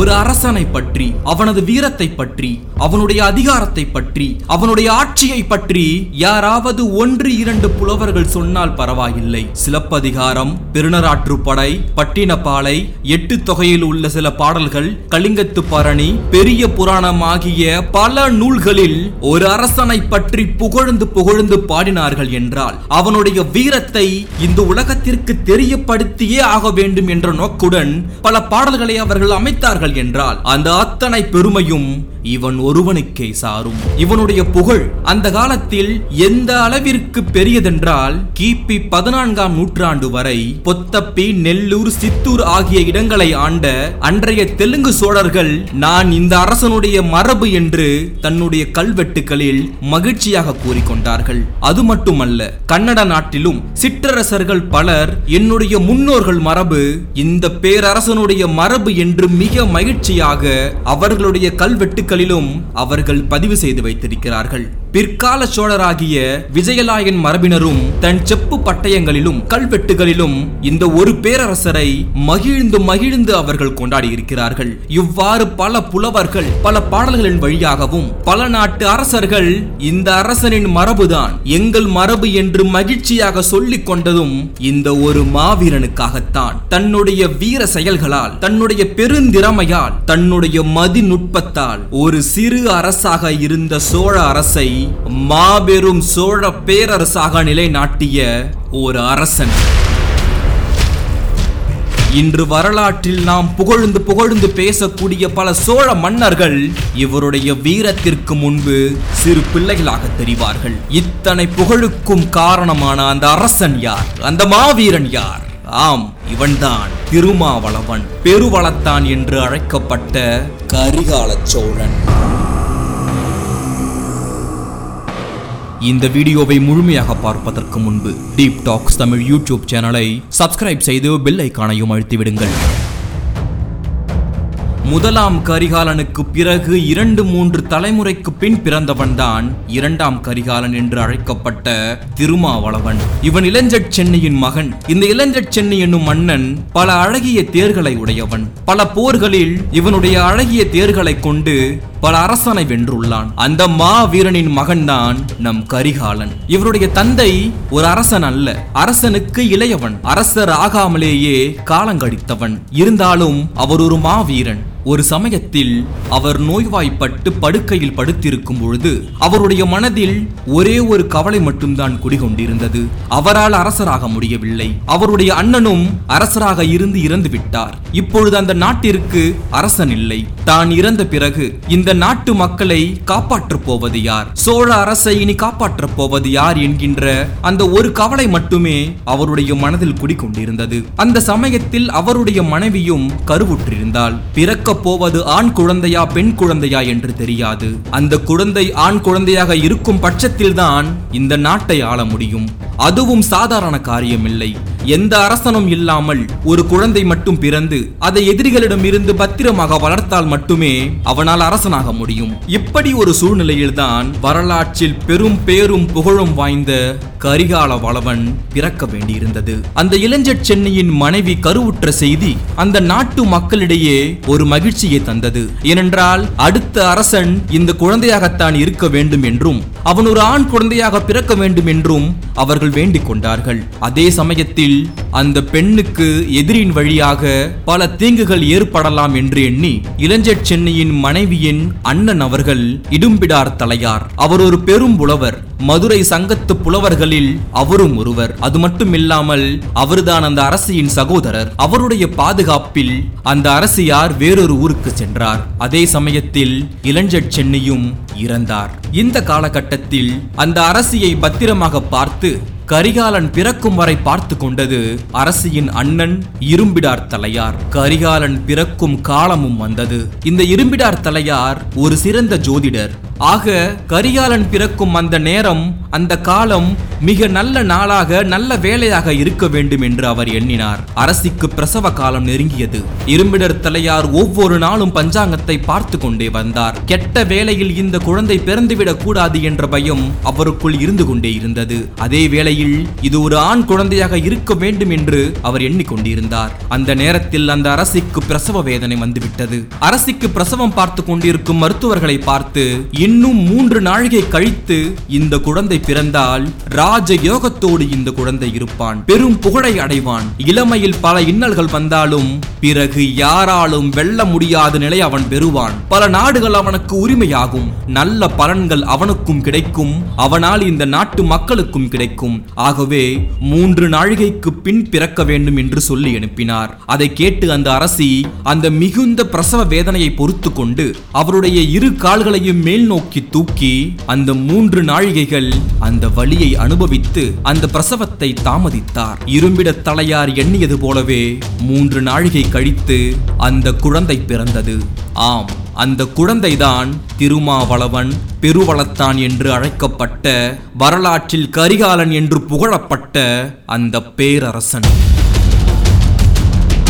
ஒரு அரசனை பற்றி அவனது வீரத்தை பற்றி அவனுடைய அதிகாரத்தை பற்றி அவனுடைய ஆட்சியை பற்றி யாராவது ஒன்று இரண்டு புலவர்கள் சொன்னால் பரவாயில்லை. சிலப்பதிகாரம் பெருநராற்றுப்படை பட்டினப்பாலை எட்டு தொகையில் உள்ள சில பாடல்கள் கலிங்கத்து பரணி பெரிய புராணம் ஆகிய பல நூல்களில் ஒரு அரசனை பற்றி புகழ்ந்து புகழ்ந்து பாடினார்கள் என்றால் அவனுடைய வீரத்தை இந்த உலகத்திற்கு தெரியப்படுத்தியே ஆக வேண்டும் என்ற நோக்குடன் பல பாடல்களை அவர்கள் அமைத்தார்கள் என்றால் அந்த அத்தனை பெருமையும் இவன் ஒருவனுக்கே சாரும். இவனுடைய புகழ் அந்த காலத்தில் எந்த அளவிற்கு பெரியதென்றால் கிபி பதினான்காம் நூற்றாண்டு வரை பொத்தப்பி நெல்லூர் சித்தூர் ஆகிய இடங்களை ஆண்ட அன்றைய தெலுங்கு சோழர்கள் நான் இந்த அரசனுடைய மரபு என்று தன்னுடைய கல்வெட்டுகளில் மகிழ்ச்சியாக கூறிக்கொண்டார்கள். அது மட்டுமல்ல கன்னட நாட்டிலும் சிற்றரசர்கள் பலர் என்னுடைய முன்னோர்கள் மரபு இந்த பேரரசனுடைய மரபு என்று மிக மகிழ்ச்சியாக அவர்களுடைய கல்வெட்டுகளிலும் அவர்கள் பதிவு செய்து வைத்திருக்கிறார்கள். பிற்கால சோழராகிய விஜயலாயன் மரபினரும் தன் செப்பு பட்டயங்களிலும் கல்வெட்டுகளிலும் இந்த ஒரு பேரரசரை மகிழ்ந்து மகிழ்ந்து அவர்கள் கொண்டாடி இருக்கிறார்கள் இவ்வாறு பல புலவர்கள் பல பாடல்களின் வழியாகவும் பல நாட்டு அரசர்கள் இந்த அரசனின் மரபுதான் எங்கள் மரபு என்று மகிழ்ச்சியாக சொல்லிக் கொண்டதும் இந்த ஒரு மாவீரனுக்காகத்தான். தன்னுடைய வீர செயல்களால் தன்னுடைய பெருந்திறமையால் தன்னுடைய மதிநுட்பத்தால் ஒரு சிறு அரசாக இருந்த சோழ அரசை மாபெரும் சோழ பேரரசாக நிலைநாட்டிய ஒரு அரசன். இன்று வரலாற்றில் நாம் புகழ்ந்து புகழ்ந்து பேசக்கூடிய பல சோழ மன்னர்கள் இவருடைய வீரத்திற்கு முன்பு சிறு பிள்ளைகளாக தெரிவார்கள். இத்தனை புகழுக்கும் காரணமான அந்த அரசன் யார்? அந்த மாவீரன் யார்? ஆம் இவன்தான் திருமாவளவன் பெருவளத்தான் என்று அழைக்கப்பட்ட கரிகால சோழன். இந்த வீடியோவை முழுமையாக பார்ப்பதற்கு முன்பு டீப் டாக்ஸ் தமிழ் யூடியூப் சேனலை சப்ஸ்கிரைப் செய்து பெல் ஐக்கானையும் அழுத்திவிடுங்கள். முதலாம் கரிகாலனுக்கு பிறகு இரண்டு மூன்று தலைமுறைக்கு பின் பிறந்தவன்தான் இரண்டாம் கரிகாலன் என்று அழைக்கப்பட்ட திருமாவளவன். இவன் இளஞ்சட் சென்னையின் மகன். இந்த இளஞ்சட் சென்னை என்னும் மன்னன் பல அழகிய தேர்களை உடையவன். பல போர்களில் இவனுடைய அழகிய தேர்களை கொண்டு பல அரசனை வென்றுள்ளான். அந்த மாவீரனின் மகன்தான் நம் கரிகாலன். இவருடைய தந்தை ஒரு அரசன் அல்ல அரசனுக்கு இளையவன். அரசர் ஆகாமலேயே காலங்கடித்தவன். இருந்தாலும் அவர் ஒரு மாவீரன். ஒரு சமயத்தில் அவர் நோய்வாய்ப்பட்டு படுக்கையில் படுத்திருக்கும் பொழுது அவருடைய மனதில் ஒரே ஒரு கவலை மட்டும்தான் குடிகொண்டிருந்தது. அவரால் அரசராக முடியவில்லை. அவருடைய அண்ணனும் அரசராக இருந்து இறந்து விட்டார். இப்பொழுது அந்த நாட்டிற்கு அரசன் இல்லை. தான் இறந்த பிறகு இந்த நாட்டு மக்களை காப்பாற்றப் போவது யார்? சோழ அரசை இனி காப்பாற்றப் போவது யார் என்கின்ற அந்த ஒரு கவலை மட்டுமே அவருடைய மனதில் குடிக்கொண்டிருந்தது அந்த சமயத்தில் அவருடைய மனைவியும் கருவுற்றிருந்தாள். பிறக்க போவது ஆண் குழந்தையா பெண் குழந்தையா என்று தெரியாது. அந்த குழந்தை ஆண் குழந்தையாக இருக்கும் பட்சத்தில்தான் இந்த நாட்டை ஆள முடியும். அதுவும் சாதாரண காரியமில்லை. எந்த அரசனும் இல்லாமல் ஒரு குழந்தை மட்டும் பிறந்து அதை எதிரிகளிடம் இருந்து பத்திரமாக வளர்த்தால் மட்டுமே அவனால் அரசனாக முடியும். இப்படி ஒரு சூழ்நிலையில்தான் வரலாற்றில் பெரும் பேரும் புகழும் வாய்ந்த கரிகால வளவன் பிறக்க வேண்டியிருந்தது. அந்த இளைஞர் சென்னையின் மனைவி கருவுற்ற செய்தி அந்த நாட்டு மக்களிடையே ஒரு மகிழ்ச்சியை தந்தது. ஏனென்றால் அடுத்த அரசன் இந்த குழந்தையாகத்தான் இருக்க வேண்டும் என்றும் அவன் ஒரு ஆண் குழந்தையாக பிறக்க வேண்டும் என்றும் அவர்கள் வேண்டிக் கொண்டார்கள். அதே சமயத்தில் அந்த பெண்ணுக்கு எதிரின் வழியாக பல தீங்குகள் ஏற்படலாம் என்று எண்ணி இளஞ்சட் சென்னையின் மனைவியின் அண்ணன் அவர்கள் இடும்பிடார் தலையார். அவர் ஒரு பெரும் புலவர். மதுரை சங்கத்து புலவர்களில் அவரும் ஒருவர். அது மட்டும் இல்லாமல் அவர்தான் அந்த அரசியின் சகோதரர். அவருடைய பாதுகாப்பில் அந்த அரசியார் வேறொரு ஊருக்கு சென்றார். அதே சமயத்தில் இளஞ்சட் சென்னையும் இறந்தார். இந்த காலகட்டம் காலகட்டத்தில் அந்த அரசியை பத்திரமாக பார்த்து கரிகாலன் பிறக்கும் வரை பார்த்து கொண்டது அரசியின் அண்ணன் இரும்பிடார் தலையார். கரிகாலன் பிறக்கும் காலமும் வந்தது. இந்த இரும்பிடார் தலையார் ஒரு சிறந்த ஜோதிடர். ஆக கரிகாலன் பிறக்கும் அந்த நேரம் அந்த காலம் மிக நல்ல நாளாக நல்ல வேலையாக இருக்க வேண்டும் என்று அவர் எண்ணினார். அரசிக்கு பிரசவ காலம் நெருங்கியது. இரும்பிடர் தலையார் ஒவ்வொரு நாளும் பஞ்சாங்கத்தை பார்த்து கொண்டே வந்தார். கெட்ட வேளையில் இந்த குழந்தை பிறந்துவிடக் கூடாது என்ற பயம் அவருக்குள் இருந்து கொண்டே இருந்தது. அதே வேளையில் இது ஒரு ஆண் குழந்தையாக இருக்க வேண்டும் என்று அவர் எண்ணிக்கொண்டிருந்தார். அந்த நேரத்தில் அந்த அரசிக்கு பிரசவ வேதனை வந்துவிட்டது. அரசிக்கு பிரசவம் பார்த்து கொண்டிருக்கும் மருத்துவர்களை பார்த்து இன்னும் மூன்று நாழிகை கழித்து இந்த குழந்தை பிறந்தால் ராஜ யோகத்தோடு இந்த குழந்தை இருப்பான். பெரும் புகழை அடைவான். இளமையில் பல இன்னல்கள் வந்தாலும் பிறகு யாராலும் வெல்ல முடியாத நிலை அவன் பெறுவான். பல நாடுகள் அவனுக்கு உரிமையாகும். நல்ல பலன்கள் அவனுக்கும் கிடைக்கும். அவனால் இந்த நாட்டு மக்களுக்கும் கிடைக்கும். ஆகவே மூன்று நாழிகைக்கு பின் பிறக்க வேண்டும் என்று சொல்லி அனுப்பினார். அதை கேட்டு அந்த அரசி அந்த மிகுந்த பிரசவ வேதனையை பொறுத்து கொண்டு அவருடைய இரு கால்களையும் மேல் நோக்கி தூக்கி அந்த மூன்று நாழிகைகள் அந்த வழியை அனுபவித்து அந்த பிரசவத்தை தாமதித்தார். இரும்பிட தலையார் எண்ணியது போலவே மூன்று நாழிகை கழித்து அந்த குழந்தை பிறந்தது. ஆம் அந்த குழந்தைதான் திருமாவளவன் பெருவளத்தான் என்று அழைக்கப்பட்ட வரலாற்றில் கரிகாலன் என்று புகழப்பட்ட அந்த பேரரசன்.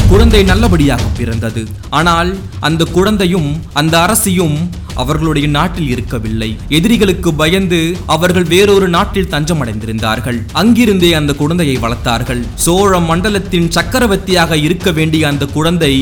குழந்தை நல்லபடியாக பிறந்தது. ஆனால் அந்த குழந்தையும் அந்த அரசியும் அவர்களுடைய நாட்டில் இருக்கவில்லை. எதிரிகளுக்கு பயந்து அவர்கள் வேறொரு நாட்டில் தஞ்சமடைந்திருந்தார்கள். அங்கிருந்தே அந்த குழந்தையை வளர்த்தார்கள். சோழ மண்டலத்தின் சக்கரவர்த்தியாக இருக்க வேண்டிய அந்த குழந்தை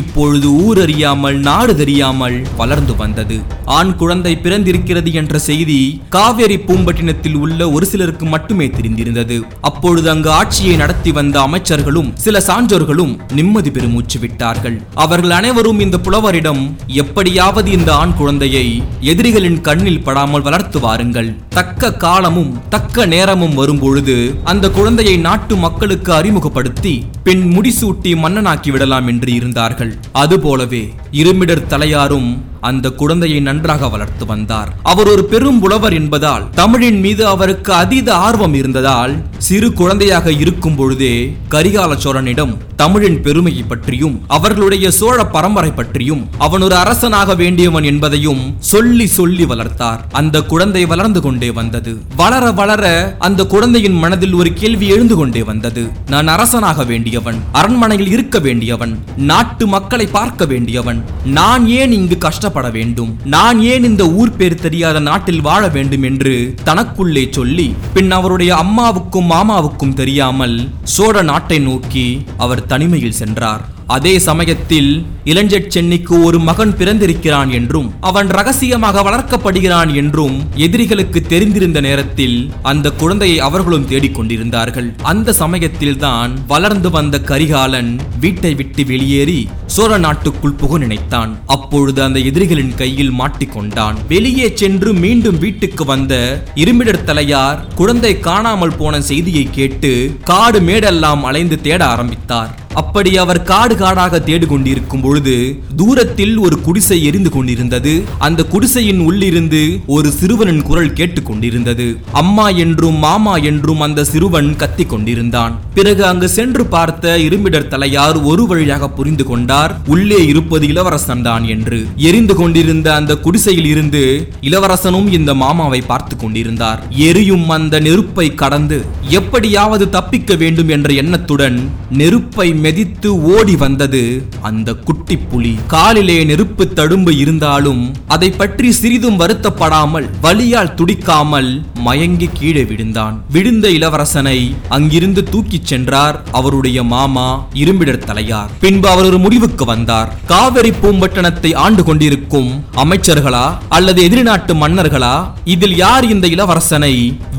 இப்பொழுது ஊரறியாமல் நாடு தெரியாமல் வளர்ந்து வந்தது. ஆண் குழந்தை பிறந்திருக்கிறது என்ற செய்தி காவேரி பூம்பட்டினத்தில் உள்ள ஒரு சிலருக்கு மட்டுமே தெரிந்திருந்தது. அப்பொழுது அங்கு ஆட்சியை நடத்தி வந்த அமைச்சர்களும் சில சான்றோர்களும் நிம்மதி பெருமூச்சு விட்டார்கள். அவர்கள் அனைவரும் இந்த புலவரிடம் எப்படியாவது இந்த ஆண் குழந்தை குழந்தையை எதிரிகளின் கண்ணில் படாமல் வளர்த்து வாருங்கள். தக்க காலமும் தக்க நேரமும் வரும்பொழுது அந்த குழந்தையை நாட்டு மக்களுக்கு அறிமுகப்படுத்தி பின் முடிசூட்டி மன்னனாக்கி விடலாம் என்று இருந்தார்கள். அதுபோலவே இருமிடர் தலையாரும் அந்த குழந்தையை நன்றாக வளர்த்து வந்தார். அவர் ஒரு பெரும் புலவர் என்பதால் தமிழின் மீது அவருக்கு அதீத ஆர்வம் இருந்ததால் சிறு குழந்தையாக இருக்கும் பொழுதே கரிகால சோழனிடம் தமிழின் பெருமையை பற்றியும் அவர்களுடைய சோழ பரம்பரை பற்றியும் அவன் ஒரு அரசனாக வேண்டியவன் என்பதையும் சொல்லி சொல்லி வளர்த்தார். அந்த குழந்தை வளர்ந்து கொண்டே வந்தது. வளர வளர அந்த குழந்தையின் மனதில் ஒரு கேள்வி எழுந்து கொண்டே வந்தது. நான் அரசனாக வேண்டியவன் அரண்மனையில் இருக்க வேண்டியவன் நாட்டு மக்களை பார்க்க வேண்டியவன் நான் ஏன் இங்கு கஷ்டப்பட வேண்டும். நான் ஏன் இந்த ஊர் பேர் தெரியாத நாட்டில் வாழ வேண்டும் என்று தனக்குள்ளே சொல்லி பின் அவருடைய அம்மாவுக்கும் மாமாவுக்கும் தெரியாமல் சோழ நாட்டை நோக்கி அவர் தனிமையில் சென்றார். அதே சமயத்தில் இளஞ்செட் சென்னிக்கு ஒரு மகன் பிறந்திருக்கிறான் என்றும் அவன் ரகசியமாக வளர்க்கப்படுகிறான் என்றும் எதிரிகளுக்கு தெரிந்திருந்த நேரத்தில் அந்த குழந்தையை அவர்களும் தேடிக்கொண்டிருந்தார்கள் அந்த சமயத்தில் தான் வளர்ந்து வந்த கரிகாலன் வீட்டை விட்டு வெளியேறி சோழ நாட்டுக்குள் புக நினைத்தான். அப்பொழுது அந்த எதிரிகளின் கையில் மாட்டிக்கொண்டான் வெளியே சென்று மீண்டும் வீட்டுக்கு வந்த இருமிடர் தலையார் குழந்தை காணாமல் போன செய்தியை கேட்டு காடு மேடெல்லாம் அலைந்து தேட ஆரம்பித்தார். அப்படி அவர் காடு காடாக தேடு கொண்டிருக்கும் பொழுது தூரத்தில் ஒரு குடிசை எரிந்து கொண்டிருந்தது. அந்த குடிசையின் உள்ளிருந்து ஒரு சிறுவனின் குரல் கேட்டுக் கொண்டிருந்தது அம்மா என்றும் மாமா என்றும் அந்த சிறுவன் கத்திக் கொண்டிருந்தான். பிறகு அங்கு சென்று பார்த்த இரும்பிடர் தலையார் ஒரு வழியாக புரிந்து கொண்டார். உள்ளே இருப்பது இளவரசன் தான் என்று. எரிந்து கொண்டிருந்த அந்த குடிசையில் இருந்து இளவரசனும் இந்த மாமாவை பார்த்து கொண்டிருந்தார். எரியும் அந்த நெருப்பை கடந்து எப்படியாவது தப்பிக்க வேண்டும் என்ற எண்ணத்துடன் நெருப்பை மெதித்து ஓடி வந்தது அந்த குட்டி புலி. காலிலே நெருப்பு தடும்பு இருந்தாலும் அதை பற்றி சிறிதும் வருத்தப்படாமல் வலியால் துடிக்காமல் மயங்கி கீழே விழுந்தான். விழுந்த இளவரசனை அங்கிருந்து தூக்கிச் சென்றார் அவருடைய மாமா இரும்பிடர் தலையார். பின்பு அவர் ஒரு முடிவுக்கு வந்தார். காவிரி பூம்பட்டணத்தை ஆண்டு கொண்டிருக்கும் அமைச்சர்களா அல்லது எதிர்நாட்டு மன்னர்களா? இதில் யார் இந்த இளவரசனை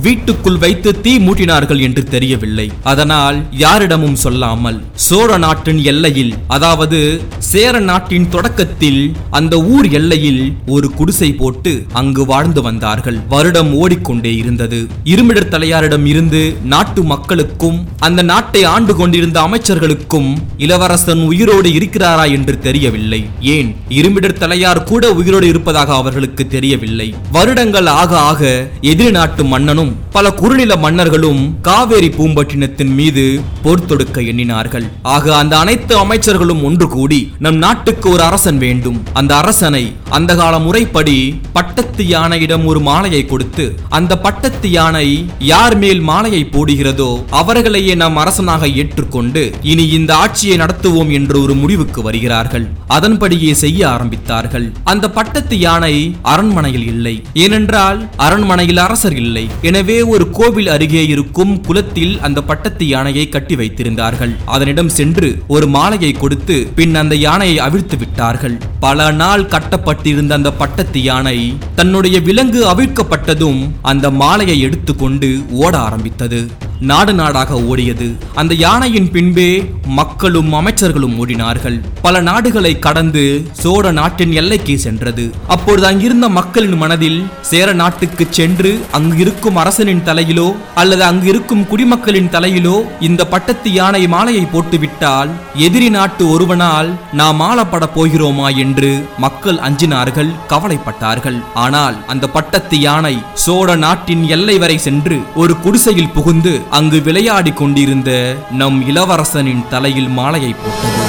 வீட்டுக்குள் வைத்து தீ மூட்டினார்கள் என்று தெரியவில்லை. அதனால் யாரிடமும் சொல்லாமல் சோழ நாட்டின் எல்லையில் அதாவது சேர நாட்டின் தொடக்கத்தில் அந்த ஊர் எல்லையில் ஒரு குடிசை போட்டு அங்கு வாழ்ந்து வந்தார்கள். வருடம் ஓடிக்கொண்டே இருந்தது. இருமிடர் தலையாரிடம் இருந்து நாட்டு மக்களுக்கும் அந்த நாட்டை ஆண்டு கொண்டிருந்த அமைச்சர்களுக்கும் இளவரசன் உயிரோடு இருக்கிறாரா என்று தெரியவில்லை. ஏன்? இருமிடர் தலையார் கூட உயிரோடு இருப்பதாக அவர்களுக்கு தெரியவில்லை. வருடங்கள் ஆக ஆக எதிரி நாட்டு மன்னனும் பல குறுநில மன்னர்களும் காவேரி பூம்பட்டினத்தின் மீது போர் தொடுக்க எண்ணினார்கள். ஆக அந்த அனைத்து அமைச்சர்களும் ஒன்று கூடி நம் நாட்டுக்கு ஒரு அரசன் வேண்டும். அந்த அரசனை அந்த கால முறைப்படி பட்டத்து யானையிடம் ஒரு மாலையை கொடுத்து அந்த பட்டத்து யானை யார் மேல் மாலையை போடுகிறதோ அவர்களையே நாம் அரசனாக ஏற்றுக்கொண்டு இனி இந்த ஆட்சியை நடத்துவோம் என்று ஒரு முடிவுக்கு வருகிறார்கள். அதன்படியே செய்ய ஆரம்பித்தார்கள். அந்த பட்டத்து யானை அரண்மனையில் இல்லை. ஏனென்றால் அரண்மனையில் அரசர் இல்லை. எனவே ஒரு கோவில் அருகே இருக்கும் குலத்தில் அந்த பட்டத்து யானையை கட்டி வைத்திருந்தார்கள். அதனிடம் சென்று ஒரு மாலையை கொடுத்து பின் அந்த யானையை அவிழ்த்து விட்டார்கள். பல நாள் கட்டப்பட்டிருந்த அந்த பட்டத்து யானை தன்னுடைய விலங்கு அவிழ்க்கப்பட்டதும் அந்த மாலையை எடுத்துக்கொண்டு ஓட ஆரம்பித்தது. நாடு நாடாக ஓடியது. அந்த யானையின் பின்பே மக்களும் அமைச்சர்களும் ஓடினார்கள். பல நாடுகளை கடந்து சோழ நாட்டின் எல்லைக்கு சென்றது. அப்பொழுது அங்கிருந்த மக்களின் மனதில் சேர நாட்டுக்கு சென்று அங்கு இருக்கும் அரசனின் தலையிலோ அல்லது அங்கு இருக்கும் குடிமக்களின் தலையிலோ இந்த பட்டத்து யானை மாலையை போட்டுவிட்டால் எதிரி நாட்டு ஒருவனால் நாம் ஆளப்பட போகிறோமா என்று மக்கள் அஞ்சினார்கள் கவலைப்பட்டார்கள். ஆனால் அந்த பட்டத்து யானை சோழ நாட்டின் எல்லை வரை சென்று ஒரு குடிசையில் புகுந்து அங்கு விளையாடிக் கொண்டிருந்த நம் இளவரசனின் தலையில் மாலையை போட்டது.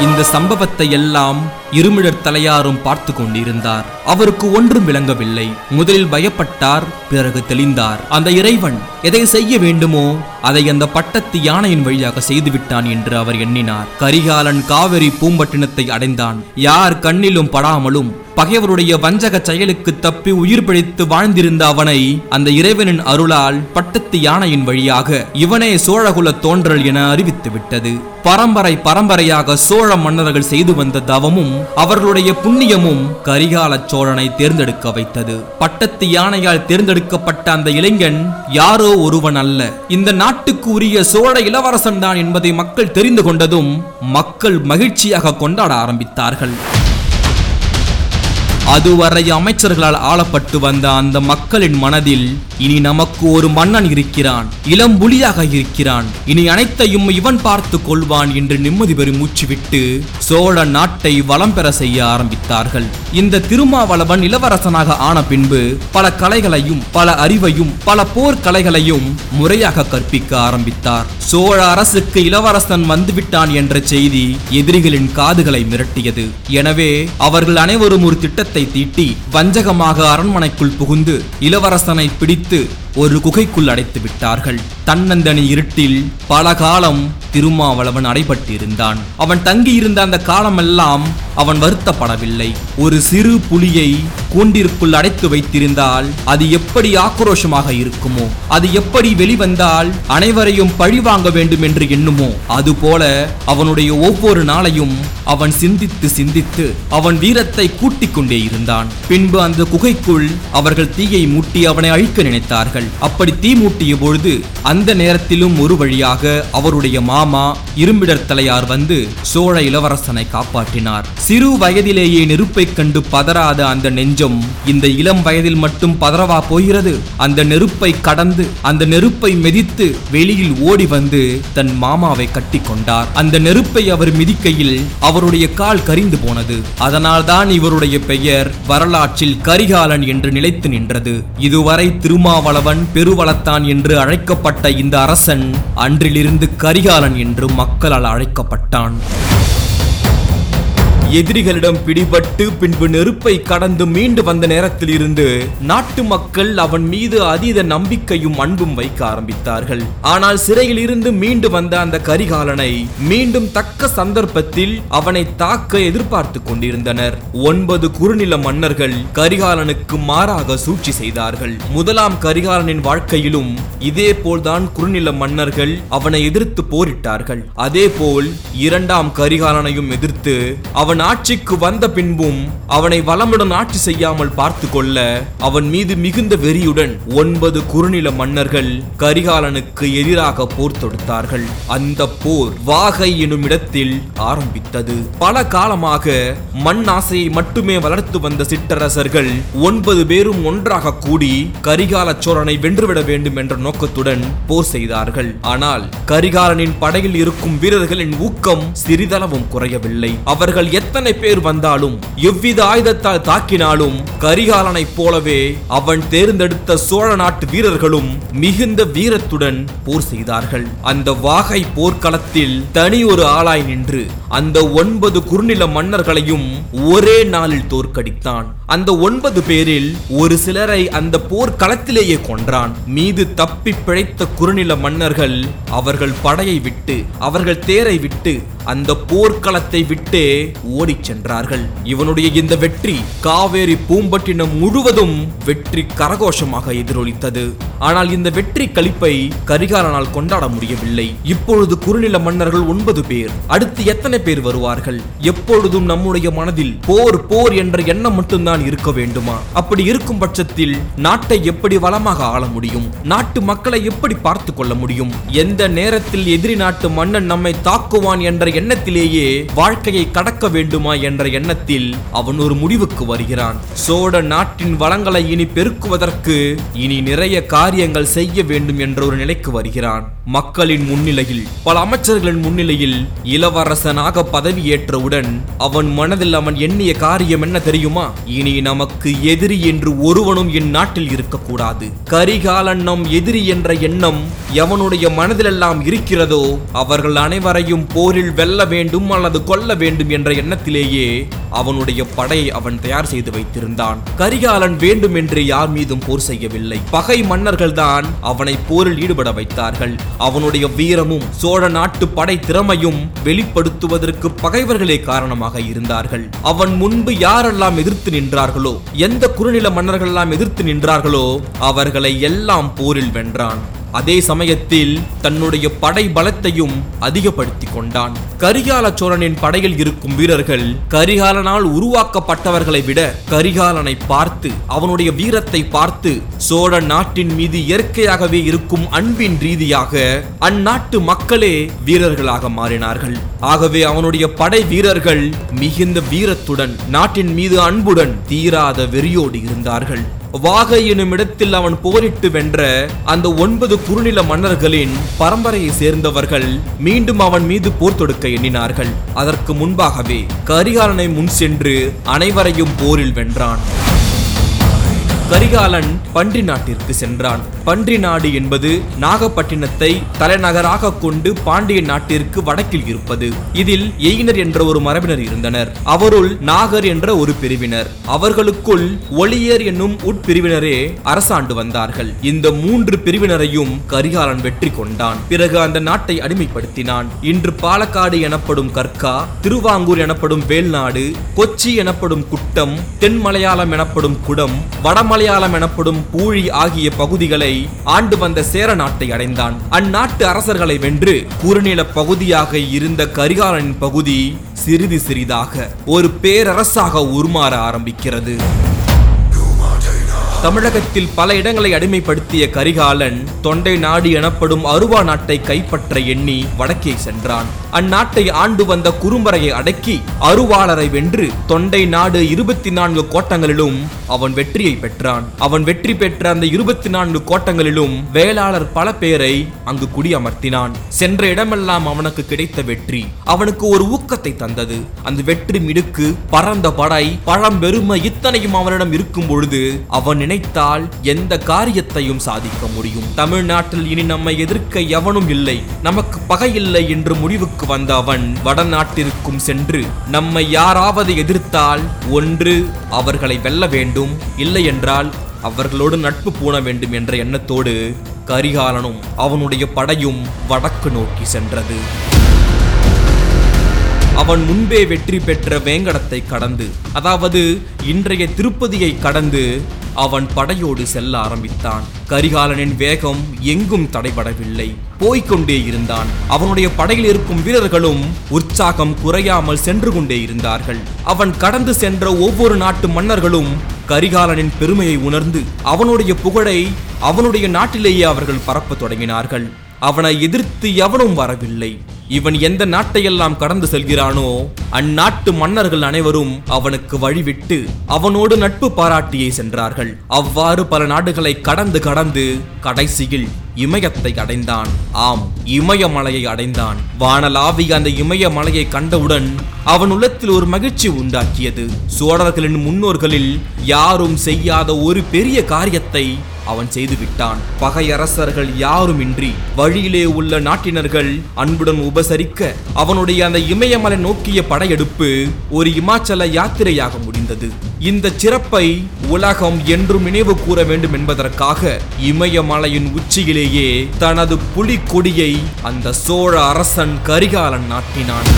இந்த சம்பவத்தை எல்லாம் இருமிழர் தலையாரும் பார்த்து கொண்டிருந்தார். அவருக்கு ஒன்றும் விளங்கவில்லை. முதலில் பயப்பட்டார் பிறகு தெளிந்தார். அந்த இறைவன் எதை செய்ய வேண்டுமோ அதை அந்த பட்டத்து யானையின் வழியாக செய்துவிட்டான் என்று அவர் எண்ணினார். கரிகாலன் காவிரி பூம்பட்டினத்தை அடைந்தான். யார் கண்ணிலும் படாமலும் பகைவருடைய வஞ்சக செயலுக்கு தப்பி உயிர் பிழைத்து வாழ்ந்திருந்த அவனை அந்த இறைவனின் அருளால் பட்டத்து யானையின் வழியாக இவனே சோழகுல தோன்றல் என அறிவித்து விட்டது. பரம்பரை பரம்பரையாக சோழ மன்னர்கள் செய்து வந்த தவமும் அவர்களுடைய புண்ணியமும் கரிகால சோழனை தேர்ந்தெடுக்க வைத்தது. பட்டத்து யானையால் தேர்ந்தெடுக்கப்பட்ட அந்த இளைஞன் யாரோ ஒருவன் அல்ல. இந்த நாட்டுக்கு உரிய சோழ இளவரசன் தான் என்பதை மக்கள் தெரிந்து கொண்டதும் மக்கள் மகிழ்ச்சியாக கொண்டாட ஆரம்பித்தார்கள். அதுவரை அமைச்சர்களால் ஆளப்பட்டு வந்த அந்த மக்களின் மனதில் இனி நமக்கு ஒரு மன்னன் இருக்கிறான் இளம் புலியாக இருக்கிறான். இனி அனைத்தையும் இவன் பார்த்து கொள்வான் என்று நிம்மதி பெறும் மூச்சுவிட்டு சோழ நாட்டை வளம் பெற செய்ய ஆரம்பித்தார்கள். இந்த திருமாவளவன் இளவரசனாக ஆன பின்பு பல கலைகளையும் பல அறிவையும் பல போர் கலைகளையும் முறையாக கற்பிக்க ஆரம்பித்தார். சோழ அரசுக்கு இளவரசன் வந்துவிட்டான் என்ற செய்தி எதிரிகளின் காதுகளை மிரட்டியது. எனவே அவர்கள் அனைவரும் ஒரு திட்டத்தை தீட்டி வஞ்சகமாக அரண்மனைக்குள் புகுந்து இளவரசனை பிடித்து ஒரு குகைக்குள் அடைத்து விட்டார்கள். தன்னந்தனி இருட்டில் பல காலம் திருமாவளவன் அடைபட்டிருந்தான். அவன் தங்கியிருந்த அந்த காலமெல்லாம் அவன் வருத்தப்படவில்லை. ஒரு சிறு புலியை கூண்டிற்குள் அடைத்து வைத்திருந்தால் அது எப்படி ஆக்ரோஷமாக இருக்குமோ அது எப்படி வெளிவந்தால் அனைவரையும் பழிவாங்க வேண்டும் என்று எண்ணுமோ அதுபோல அவனுடைய ஒவ்வொரு நாளையும் அவன் சிந்தித்து சிந்தித்து அவன் வீரத்தை கூட்டிக் கொண்டே இருந்தான். பின்பு அந்த குகைக்குள் அவர்கள் தீயை மூட்டி அவனை அழிக்க நினைத்தார்கள். அப்படி தீ மூட்டிய பொழுது அந்த நேரத்திலும் ஒரு வழியாக அவருடைய மாமா இரும்பிடர் தலையார் வந்து சோழ இளவரசனை காப்பாற்றினார். சிறு வயதிலேயே நெருப்பை கண்டு பதறாத அந்த நெஞ்சம் இந்த இளம் வயதில் மட்டும் பதறவா போகிறது? அந்த நெருப்பை கடந்து அந்த நெருப்பை மெதித்து வெளியில் ஓடி வந்து தன் மாமாவை கட்டி கொண்டார். அந்த நெருப்பை அவர் மிதிக்கையில் அவருடைய கால் கரிந்து போனது. அதனால்தான் இவருடைய பெயர் வரலாற்றில் கரிகாலன் என்று நிலைத்து நின்றது. இதுவரை திருமாவளவன் பெருவளத்தான் என்று அழைக்கப்பட்ட இந்த அரசன் அன்றிலிருந்து கரிகாலன் என்று மக்களால் அழைக்கப்பட்டான். எதிரிகளிடம் பிடிபட்டு பின்பு நெருப்பை கடந்து மீண்டு வந்த நேரத்தில் இருந்து நாட்டு மக்கள் அவன் மீது அதீத நம்பிக்கையும் அன்பும் வைக்க ஆரம்பித்தார்கள். ஆனால் சிறையில் இருந்து மீண்டு வந்த அந்த கரிகாலனை மீண்டும் தக்க சந்தர்ப்பத்தில் அவனை தாக்க எதிர்பார்த்து கொண்டிருந்தனர். ஒன்பது குறுநில மன்னர்கள் கரிகாலனுக்கு மாறாக சூழ்ச்சி செய்தார்கள். முதலாம் கரிகாலனின் வாழ்க்கையிலும் இதே போல்தான் குறுநில மன்னர்கள் அவனை எதிர்த்து போரிட்டார்கள். அதே போல் இரண்டாம் கரிகாலனையும் எதிர்த்து அவன் ஆட்சிக்கு வந்த பின்பும் அவனை வளமுடன் ஆட்சி செய்யாமல் பார்த்து கொள்ள அவன் மீது மிகுந்த வெறியுடன் ஒன்பது குறுநில மன்னர்கள் கரிகாலனுக்கு எதிராக போர் தொடுத்தார்கள். அந்த போர் வாகை எனும் இடத்தில் ஆரம்பித்தது. பல காலமாக மண் ஆசையை மட்டுமே வளர்த்து வந்த சிற்றரசர்கள் ஒன்பது பேரும் ஒன்றாக கூடி கரிகால சோழனை வென்றுவிட வேண்டும் என்ற நோக்கத்துடன் போர் செய்தார்கள். ஆனால் கரிகாலனின் படையில் இருக்கும் வீரர்களின் ஊக்கம் சிறிதளவும் குறையவில்லை. அவர்கள் எத்தனை எத்தனை பேர் வந்தாலும் எவ்வித ஆயுதத்தால் தாக்கினாலும் கரிகாலனைப் போலவே அவன் தேர்ந்தெடுத்த சோழ நாட்டு வீரர்களும் மிகுந்த வீரத்துடன் போர் செய்தார்கள். அந்த வாகை போர்க்களத்தில் தனி ஒரு ஆளாய் நின்று அந்த ஒன்பது குறுநில மன்னர்களையும் ஒரே நாளில் தோற்கடித்தான். அந்த ஒன்பது பேரில் ஒரு சிலரை அந்த போர்க்களத்திலேயே கொன்றான். மீது தப்பி பிழைத்த குறுநில மன்னர்கள் அவர்கள் படையை விட்டு அவர்கள் தேரை விட்டு அந்த போர்க்களத்தை விட்டு ஓடிச் சென்றார்கள். இவனுடைய இந்த வெற்றி காவேரி பூம்பட்டினம் முழுவதும் வெற்றி கரகோஷமாக எதிரொலித்தது. ஆனால் இந்த வெற்றி கழிப்பை கரிகாலனால் கொண்டாட முடியவில்லை. இப்பொழுது குறுநில மன்னர்கள் ஒன்பது பேர் அடுத்து எத்தனை பேர் வருவார்கள்? எப்பொழுதும் நம்முடைய மனதில் போர் போர் என்ற எண்ணம் மட்டும்தான் இருக்க வேண்டுமா? அப்படி இருக்கும் பட்சத்தில் நாட்டை எப்படி வளமாக ஆள முடியும்? நாட்டு மக்களை எப்படி பார்த்து கொள்ள முடியும்? எந்த நேரத்தில் எதிரி நாட்டு மன்னன் நம்மை தாக்குவான் என்ற எண்ணத்திலேயே வாழ்க்கையை கடக்க வேண்டுமா என்ற எண்ணத்தில் அவன் ஒரு முடிவுக்கு வருகிறான். சோழ நாட்டின் வளங்களை இனி பெருக்குவதற்கு இனி நிறைய காரியங்கள் செய்ய வேண்டும் என்ற ஒரு நிலைக்கு வருகிறான். மக்களின் முன்னிலையில் பல அமைச்சர்களின் முன்னிலையில் இளவரசனாக பதவியேற்றவுடன் அவன் மனதில் அவன் எண்ணிய காரியம் என்ன தெரியுமா? இனி நமக்கு எதிரி என்று ஒருவனும் என் நாட்டில் இருக்கக்கூடாது. கரிகாலன் நம் எதிரி என்ற எண்ணம் எவனுடைய மனதிலெல்லாம் இருக்கிறதோ அவர்கள் அனைவரையும் போரில் வெல்ல வேண்டும் அல்லது கொல்ல வேண்டும் என்ற எண்ணத்திலேயே அவனுடைய படையை அவன் தயார் செய்து வைத்திருந்தான். கரிகாலன் வேண்டும் என்று யார் மீதும் போர் செய்யவில்லை. பகை மன்னர்கள் தான் அவனை போரில் ஈடுபட வைத்தார்கள். அவனுடைய வீரமும் சோழ நாட்டு படை திறமையும் வெளிப்படுத்துவதற்கு பகைவர்களே காரணமாக இருந்தார்கள். அவன் முன்பு யாரெல்லாம் எதிர்த்து நின்றார்களோ எந்த குறுநில மன்னர்கள் எல்லாம் எதிர்த்து நின்றார்களோ அவர்களை எல்லாம் போரில் வென்றான். அதே சமயத்தில் தன்னுடைய படை பலத்தையும் அதிகப்படுத்தி கொண்டான். கரிகால சோழனின் படையில் இருக்கும் வீரர்கள் கரிகாலனால் உருவாக்கப்பட்டவர்களை விட கரிகாலனை பார்த்து அவனுடைய வீரத்தை பார்த்து சோழ நாட்டின் மீது இயற்கையாகவே இருக்கும் அன்பின் ரீதியாக அந்நாட்டு மக்களே வீரர்களாக மாறினார்கள். ஆகவே அவனுடைய படை வீரர்கள் மிகுந்த வீரத்துடன் நாட்டின் மீது அன்புடன் தீராத வெறியோடு இருந்தார்கள். வாகை எனும் இடத்தில் அவன் போரிட்டு வென்ற அந்த ஒன்பது குறுநில மன்னர்களின் பரம்பரையை சேர்ந்தவர்கள் மீண்டும் அவன் மீது போர் தொடுக்க எண்ணினார்கள். அதற்கு முன்பாகவே கரிகாலனை முன் சென்று அனைவரையும் போரில் வென்றான். கரிகாலன் பன்றி நாட்டிற்கு சென்றான். பன்றி நாடு என்பது நாகப்பட்டினத்தை தலைநகராக கொண்டு பாண்டிய நாட்டிற்கு வடக்கில் இருப்பது. இதில் எயினர் என்ற ஒரு மரபினர் இருந்தனர். அவருள் நாகர் என்ற ஒரு பிரிவினர். அவர்களுக்குள் ஒளியர் என்னும் உட்பிரிவினரே அரசாண்டு வந்தார்கள். இந்த மூன்று பிரிவினரையும் கரிகாலன் வெற்றி கொண்டான். பிறகு அந்த நாட்டை அடிமைப்படுத்தினான். இன்று பாலக்காடு எனப்படும் கற்கா திருவாங்கூர் எனப்படும் வேல்நாடு கொச்சி எனப்படும் குட்டம் தென் மலையாளம் எனப்படும் குடம் வடமலையாளம் எனப்படும் பூழி ஆகிய பகுதிகளை ஆண்டு வந்த சேர நாட்டை அடைந்தான். அந்நாட்டு அரசர்களை வென்று குறுநில பகுதியாக இருந்த கரிகாலனின் பகுதி சிறிது சிறிதாக ஒரு பேரரசாக உருமாற ஆரம்பிக்கிறது. தமிழகத்தில் பல இடங்களை அடிமைப்படுத்திய கரிகாலன் தொண்டை நாடு எனப்படும் அருவா நாட்டை கைப்பற்ற எண்ணி வடக்கே சென்றான். அந்நாட்டை ஆண்டு வந்த குறும்பரையை அடக்கி அருவாளரை வென்று தொண்டை நாடு இருபத்தி நான்கு கோட்டங்களிலும் அவன் வெற்றியை பெற்றான். அவன் வெற்றி பெற்ற அந்த இருபத்தி நான்கு கோட்டங்களிலும் வேளாளர் பல பேரை அங்கு குடியமர்த்தினான். சென்ற இடமெல்லாம் அவனுக்கு கிடைத்த வெற்றி. அவனுக்கு ஒரு ஊக்கத்தை தந்தது. அந்த வெற்றி மிடுக்கு பரந்த படை பழம்பெருமை இத்தனையும் அவனிடம் இருக்கும் பொழுது அவன் நினைத்தால் எந்த காரியத்தையும் சாதிக்க முடியும். தமிழ்நாட்டில் இனி நம்மை எதிர்க்க எவனும் இல்லை. நமக்கு பகை இல்லை என்று முடிவுக்கு வந்த அவன் வடநாட்டிற்கும் சென்று நம்மை யாராவது எதிர்த்தால் ஒன்று அவர்களை வெல்ல வேண்டும் இல்லை என்றால் அவர்களோடு நட்பு பூண வேண்டும் என்ற எண்ணத்தோடு கரிகாலனும் அவனுடைய படையும் வடக்கு நோக்கி சென்றது. அவன் முன்பே வெற்றி பெற்ற வேங்கடத்தை கடந்து அதாவது இன்றைய திருப்பதியை கடந்து அவன் படையோடு செல்ல ஆரம்பித்தான். கரிகாலனின் வேகம் எங்கும் தடைபடவில்லை. போய்க்கொண்டே இருந்தான். அவனுடைய படையில் இருக்கும் வீரர்களும் உற்சாகம் குறையாமல் சென்று கொண்டே இருந்தார்கள். அவன் கடந்து சென்ற ஒவ்வொரு நாட்டு மன்னர்களும் கரிகாலனின் பெருமையை உணர்ந்து அவனுடைய புகழை அவனுடைய நாட்டிலேயே அவர்கள் பரப்பத் தொடங்கினார்கள். அவனை எதிர்த்து எவனும் வரவில்லை. இவன் எந்த நாட்டையெல்லாம் கடந்து செல்கிறானோ அந்நாட்டு மன்னர்கள் அனைவரும் அவனுக்கு வழிவிட்டு அவனோடு நட்பு பாராட்டியே சென்றார்கள். அவ்வாறு பல நாடுகளை கடந்து கடந்து கடைசியில் இமயத்தை அடைந்தான். ஆம் இமயமலையை அடைந்தான். வானலாவிய அந்த இமயமலையை கண்டவுடன் அவன் உள்ளத்தில் ஒரு மகிழ்ச்சி உண்டாக்கியது. சோழர்களின் முன்னோர்களில் யாரும் செய்யாத ஒரு பெரிய காரியத்தை அவன் செய்துவிட்டான். பகையரசர்கள் யாருமின்றி வழியிலே உள்ள நாட்டினர்கள் அன்புடன் உபசரிக்க அவனுடைய அந்த இமயமலை நோக்கிய படையெடுப்பு ஒரு இமாச்சல யாத்திரையாக முடிந்தது. இந்த சிறப்பை உலகம் என்றும் நினைவு கூற வேண்டும் என்பதற்காக இமயமலையின் உச்சியிலேயே தனது புலிக்கொடியை அந்த சோழ அரசன் கரிகாலன் நாட்டினான்.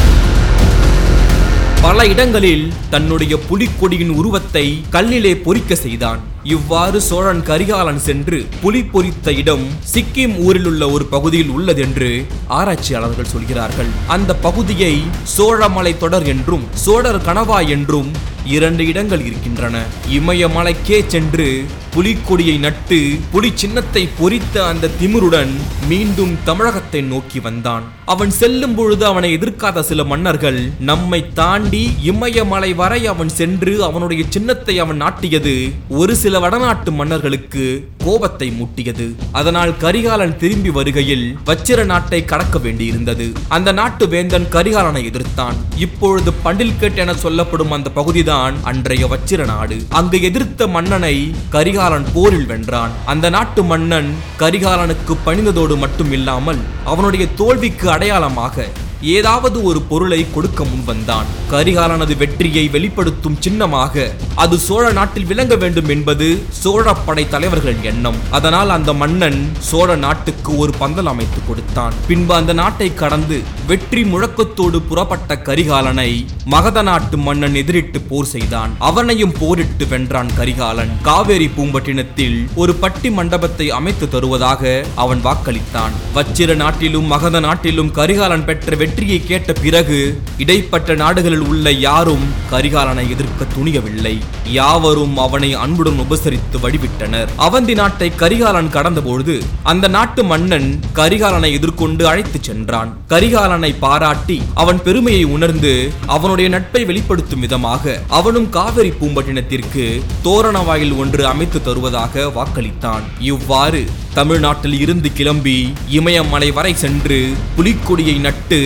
பல இடங்களில் தன்னுடைய புலிக்கொடியின் உருவத்தை கல்லிலே பொறிக்க செய்தான். இவ்வாறு சோழன் கரிகாலன் சென்று புலி பொறித்த இடம் சிக்கிம் ஊரில் உள்ள ஒரு பகுதியில் உள்ளதென்று ஆராய்ச்சியாளர்கள் சொல்கிறார்கள். அந்த பகுதியை சோழமலை தொடர் என்றும் சோழர் கணவாய் என்றும் இரண்டு இடங்கள் இருக்கின்றன. இமயமலைக்கே சென்று புலிக்கொடியை நட்டு புலி சின்னத்தை பொறித்த அந்த திமிருடன் மீண்டும் தமிழகத்தை நோக்கி வந்தான். அவன் செல்லும் பொழுது அவனை எதிர்க்காத சில மன்னர்கள் நம்மை தாண்டி இமயமலை வரை அவன் சென்று அவனுடைய சின்னத்தை அவன் நாட்டியது ஒரு சில வடநாட்டு மன்னர்களுக்கு கோபத்தை மூட்டியது. அதனால் கரிகாலன் திரும்பி வருகையில் வச்சிர நாட்டை கடக்க வேண்டியிருந்தது. அந்த நாட்டு வேந்தன் கரிகாலனை எதிர்த்தான். இப்பொழுது பண்டில்கேட் என சொல்லப்படும் அந்த இதுதான் அன்றைய வச்சிர நாடு. அங்கு எதிர்த்த மன்னனை கரிகாலன் போரில் வென்றான். அந்த நாட்டு மன்னன் கரிகாலனுக்கு பணிந்ததோடு மட்டும் இல்லாமல் அவனுடைய தோல்விக்கு அடையாளமாக ஏதாவது ஒரு பொருளை கொடுக்க முன்வந்தான். கரிகாலனது வெற்றியை வெளிப்படுத்தும் சின்னமாக அது சோழ நாட்டில் விளங்க வேண்டும் என்பது சோழ படை எண்ணம். அதனால் அந்த மன்னன் சோழ நாட்டுக்கு ஒரு பந்தல் அமைத்து கொடுத்தான். பின்பு அந்த நாட்டை கடந்து வெற்றி முழக்கத்தோடு புறப்பட்ட கரிகாலனை மகத நாட்டு மன்னன் எதிரிட்டு போர் செய்தான். அவனையும் போரிட்டு வென்றான் கரிகாலன். காவேரி பூம்பட்டினத்தில் ஒரு பட்டி மண்டபத்தை அமைத்து தருவதாக அவன் வாக்களித்தான். வச்சிர நாட்டிலும் மகத நாட்டிலும் கரிகாலன் பெற்ற வெற்றியை கேட்ட பிறகு இடைப்பட்ட நாடுகளில் உள்ள யாரும் கரிகாலனை எதிர்க்க துணியவில்லை. யாவரும் அவனை அன்புடன் உபசரித்து வழிவிட்டனர். அவந்தி நாட்டை கரிகாலன் கடந்தபொழுது அந்த நாட்டு மன்னன் கரிகாலனை எதிர்கொண்டு அழைத்துச் சென்றான். கரிகாலனை பாராட்டி அவன் பெருமையை உணர்ந்து அவனுடைய நட்பை வெளிப்படுத்தும் விதமாக அவனும் காவிரி பூம்பட்டினத்திற்கு தோரண வாயில் ஒன்று அமைத்து தருவதாக வாக்களித்தான். இவ்வாறு தமிழ்நாட்டில் இருந்து கிளம்பி இமயமலை வரை சென்று புலிக்கொடியை நட்டு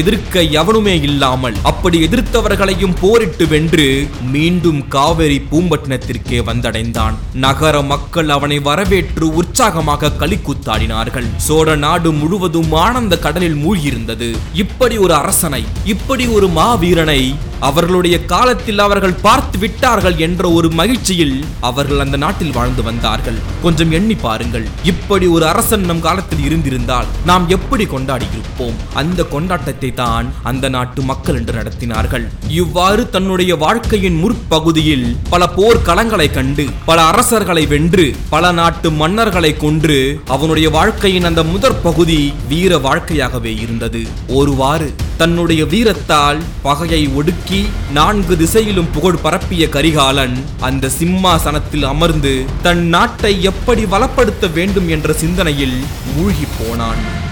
எதிர்க்க எவனுமே இல்லாமல் அப்படி எதிர்த்தவர்களையும் போரிட்டு வென்று மீண்டும் காவேரி பூம்பட்டினத்திற்கே வந்தடைந்தான். நகர மக்கள் அவனை வரவேற்று உற்சாகமாக களிக்கூத்தாடினார்கள் சோழ நாடு முழுவதும் ஆனந்த கடலில் மூழ்கியிருந்தது. இப்படி ஒரு அரசனை இப்படி ஒரு மாவீரனை அவர்களுடைய காலத்தில் அவர்கள் பார்த்து விட்டார்கள் என்ற ஒரு மகிழ்ச்சியில் அவர்கள் அந்த நாட்டில் வாழ்ந்து வந்தார்கள். கொஞ்சம் எண்ணி பாருங்கள். இப்படி ஒரு அரசன் நம் காலத்தில் இருந்திருந்தால் நாம் எப்படி கொண்டாடி இருப்போம் அந்த கொண்டாட்டத்தை தான் அந்த நாட்டு மக்கள் என்று நடத்தினார்கள். இவ்வாறு தன்னுடைய வாழ்க்கையின் முற்பகுதியில் பல போர்க்களங்களை கண்டு பல அரசர்களை வென்று பல நாட்டு மன்னர்களை கொன்று அவனுடைய வாழ்க்கையின் அந்த முதற் பகுதி வீர வாழ்க்கையாகவே இருந்தது. ஒருவாறு தன்னுடைய வீரத்தால் பகையை ஒடுக்கி நான்கு திசையிலும் புகழ் பரப்பிய கரிகாலன் அந்த சிம்மாசனத்தில் அமர்ந்து தன் நாட்டை எப்படி வளப்படுத்த வேண்டும் என்ற சிந்தனையில் மூழ்கி போனான்.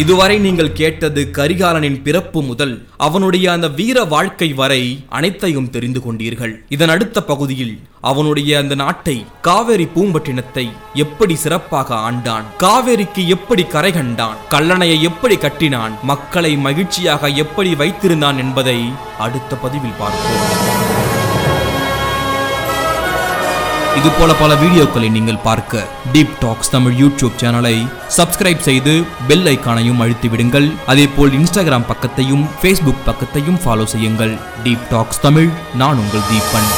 இதுவரை நீங்கள் கேட்டது கரிகாலனின் பிறப்பு முதல் அவனுடைய அந்த வீர வாழ்க்கை வரை அனைத்தையும் தெரிந்து கொண்டீர்கள். இதன் அடுத்த பகுதியில் அவனுடைய அந்த நாட்டை காவேரி பூம்பட்டினத்தை எப்படி சிறப்பாக ஆண்டான் காவேரிக்கு எப்படி கரை கண்டான் கல்லணையை எப்படி கட்டினான் மக்களை மகிழ்ச்சியாக எப்படி வைத்திருந்தான் என்பதை அடுத்த பதிவில் பார்ப்போம். இது போல பல வீடியோக்களை நீங்கள் பார்க்க டீப் டாக்ஸ் தமிழ் யூடியூப் சேனலை சப்ஸ்கிரைப் செய்து பெல் ஐக்கானையும் அழுத்தி விடுங்கள் அதேபோல் இன்ஸ்டாகிராம் பக்கத்தையும் ஃபேஸ்புக் பக்கத்தையும் ஃபாலோ செய்யுங்கள். டீப் டாக்ஸ் தமிழ் நான் உங்கள் தீபன்.